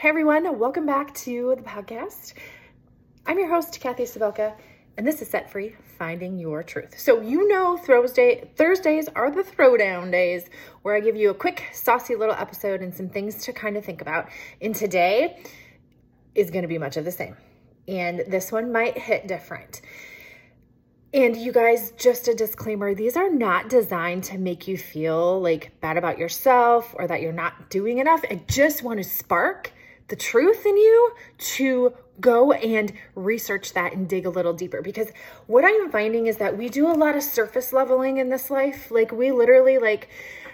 Hey everyone, welcome back to the podcast. I'm your host, Kathy Savelka, and this is Set Free Finding Your Truth. So, you know, Thursday, Thursdays are the throwdown days where I give you a quick, saucy little episode and some things to kind of think about. And today is going to be much of the same. And this one might hit different. And you guys, just a disclaimer these are not designed to make you feel like bad about yourself or that you're not doing enough. I just want to spark the truth in you to go and research that and dig a little deeper because what I'm finding is that we do a lot of surface leveling in this life. Like we literally like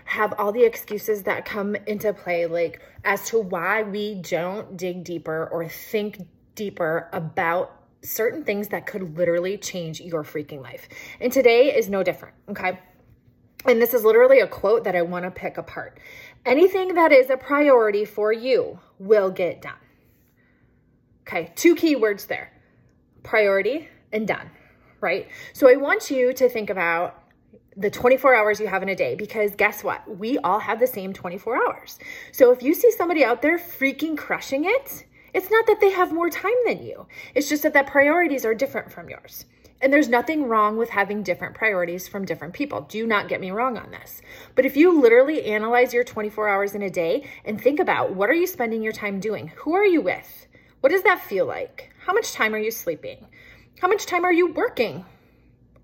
have all the excuses that come into play like as to why we don't dig deeper or think deeper about certain things that could literally change your freaking life. And today is no different, okay? And this is literally a quote that I want to pick apart. Anything that is a priority for you will get done. Okay, two key words there priority and done, right? So I want you to think about the 24 hours you have in a day because guess what? We all have the same 24 hours. So if you see somebody out there freaking crushing it, it's not that they have more time than you. It's just that the priorities are different from yours. And there's nothing wrong with having different priorities from different people. Do not get me wrong on this. But if you literally analyze your 24 hours in a day and think about what are you spending your time doing? Who are you with? What does that feel like? How much time are you sleeping? How much time are you working?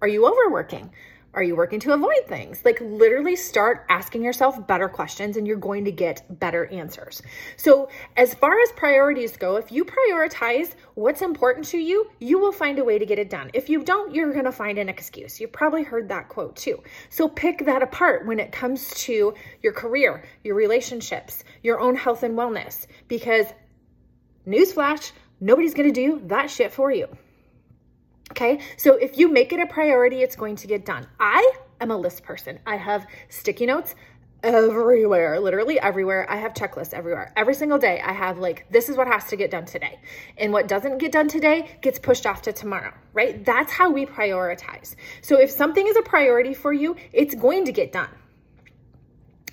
Are you overworking? Are you working to avoid things? Like literally start asking yourself better questions and you're going to get better answers. So, as far as priorities go, if you prioritize what's important to you, you will find a way to get it done. If you don't, you're going to find an excuse. You've probably heard that quote too. So, pick that apart when it comes to your career, your relationships, your own health and wellness because newsflash, nobody's going to do that shit for you. Okay, so if you make it a priority, it's going to get done. I am a list person. I have sticky notes everywhere, literally everywhere. I have checklists everywhere. Every single day, I have like, this is what has to get done today. And what doesn't get done today gets pushed off to tomorrow, right? That's how we prioritize. So if something is a priority for you, it's going to get done.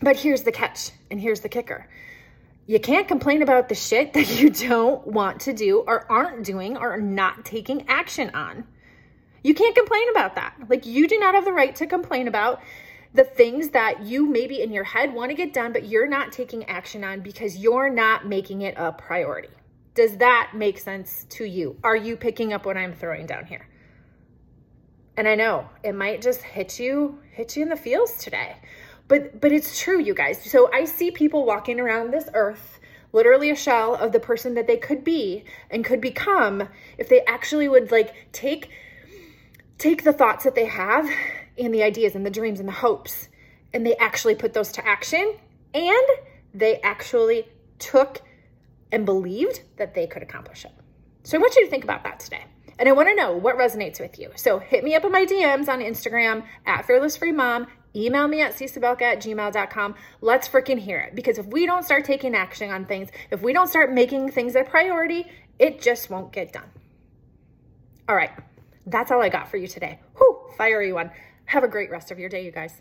But here's the catch, and here's the kicker. You can't complain about the shit that you don't want to do or aren't doing or not taking action on. You can't complain about that. Like, you do not have the right to complain about the things that you maybe in your head want to get done, but you're not taking action on because you're not making it a priority. Does that make sense to you? Are you picking up what I'm throwing down here? And I know it might just hit you, hit you in the feels today. But but it's true, you guys. So I see people walking around this earth literally a shell of the person that they could be and could become if they actually would like take take the thoughts that they have and the ideas and the dreams and the hopes and they actually put those to action and they actually took and believed that they could accomplish it. So I want you to think about that today. And I want to know what resonates with you. So hit me up in my DMs on Instagram at Fearless Free Mom. Email me at csabelka at gmail.com. Let's freaking hear it. Because if we don't start taking action on things, if we don't start making things a priority, it just won't get done. All right. That's all I got for you today. Whew, fiery one. Have a great rest of your day, you guys.